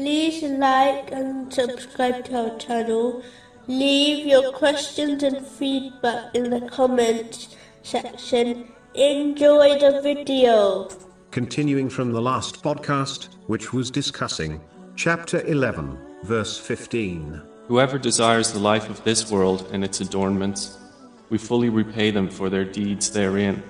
like and subscribe to our channel. Leave your questions and feedback in the comments section. Enjoy the video. Continuing from the last podcast, which was discussing chapter 11, verse 15. Whoever desires the life of this world and its adornments, we fully repay them for their deeds therein,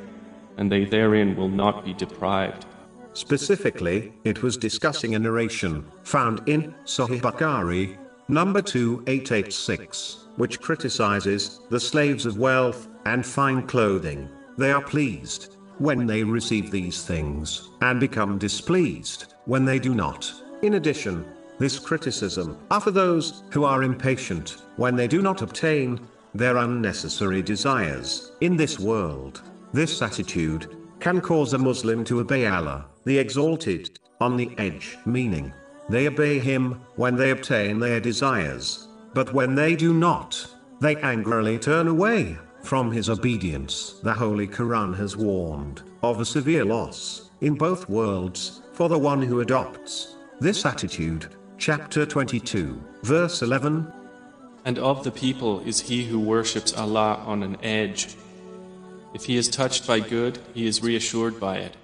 and they therein will not be deprived. Specifically, it was discussing a narration found in Sahih Bukhari, number 2886, which criticizes the slaves of wealth and fine clothing. They are pleased when they receive these things, and become displeased when they do not. In addition, this criticism are for those who are impatient when they do not obtain their unnecessary desires in this world. This attitude can cause a Muslim to obey Allah, the Exalted, on the edge, meaning, they obey Him when they obtain their desires, but when they do not, they angrily turn away from His obedience. The Holy Quran has warned of a severe loss in both worlds for the one who adopts this attitude. Chapter 22, verse 11 And of the people is he who worships Allah on an edge. If he is touched by good, he is reassured by it.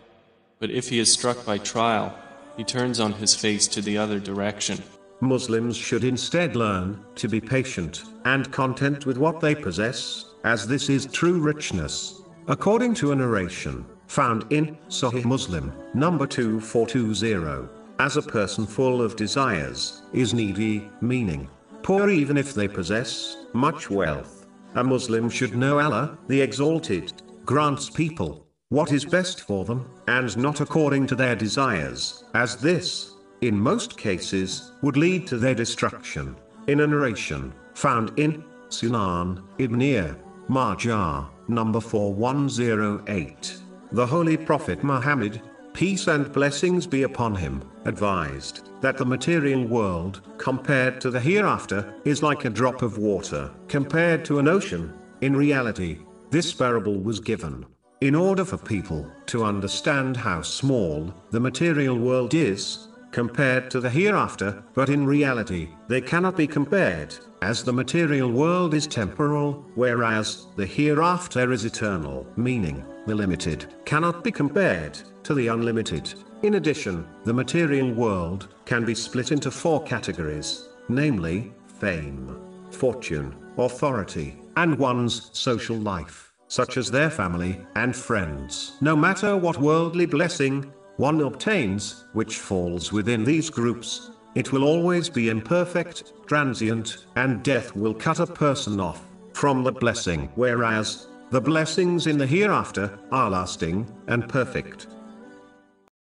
But if he is struck by trial, he turns on his face to the other direction. Muslims should instead learn to be patient and content with what they possess, as this is true richness. According to a narration found in Sahih Muslim, number 2420, as a person full of desires is needy, meaning poor even if they possess much wealth. A Muslim should know Allah, the Exalted, grants people what is best for them, and not according to their desires, as this, in most cases, would lead to their destruction. In a narration, found in Sunan Ibn Majah, number 4108, the Holy Prophet Muhammad, peace and blessings be upon him, advised that the material world, compared to the hereafter, is like a drop of water, compared to an ocean. In reality, this parable was given in order for people to understand how small the material world is, compared to the hereafter, but in reality, they cannot be compared, as the material world is temporal, whereas the hereafter is eternal, meaning, the limited cannot be compared to the unlimited. In addition, the material world can be split into four categories, namely, fame, fortune, authority, and one's social life such as their family and friends. No matter what worldly blessing one obtains, which falls within these groups, it will always be imperfect, transient, and death will cut a person off from the blessing, whereas the blessings in the hereafter are lasting and perfect.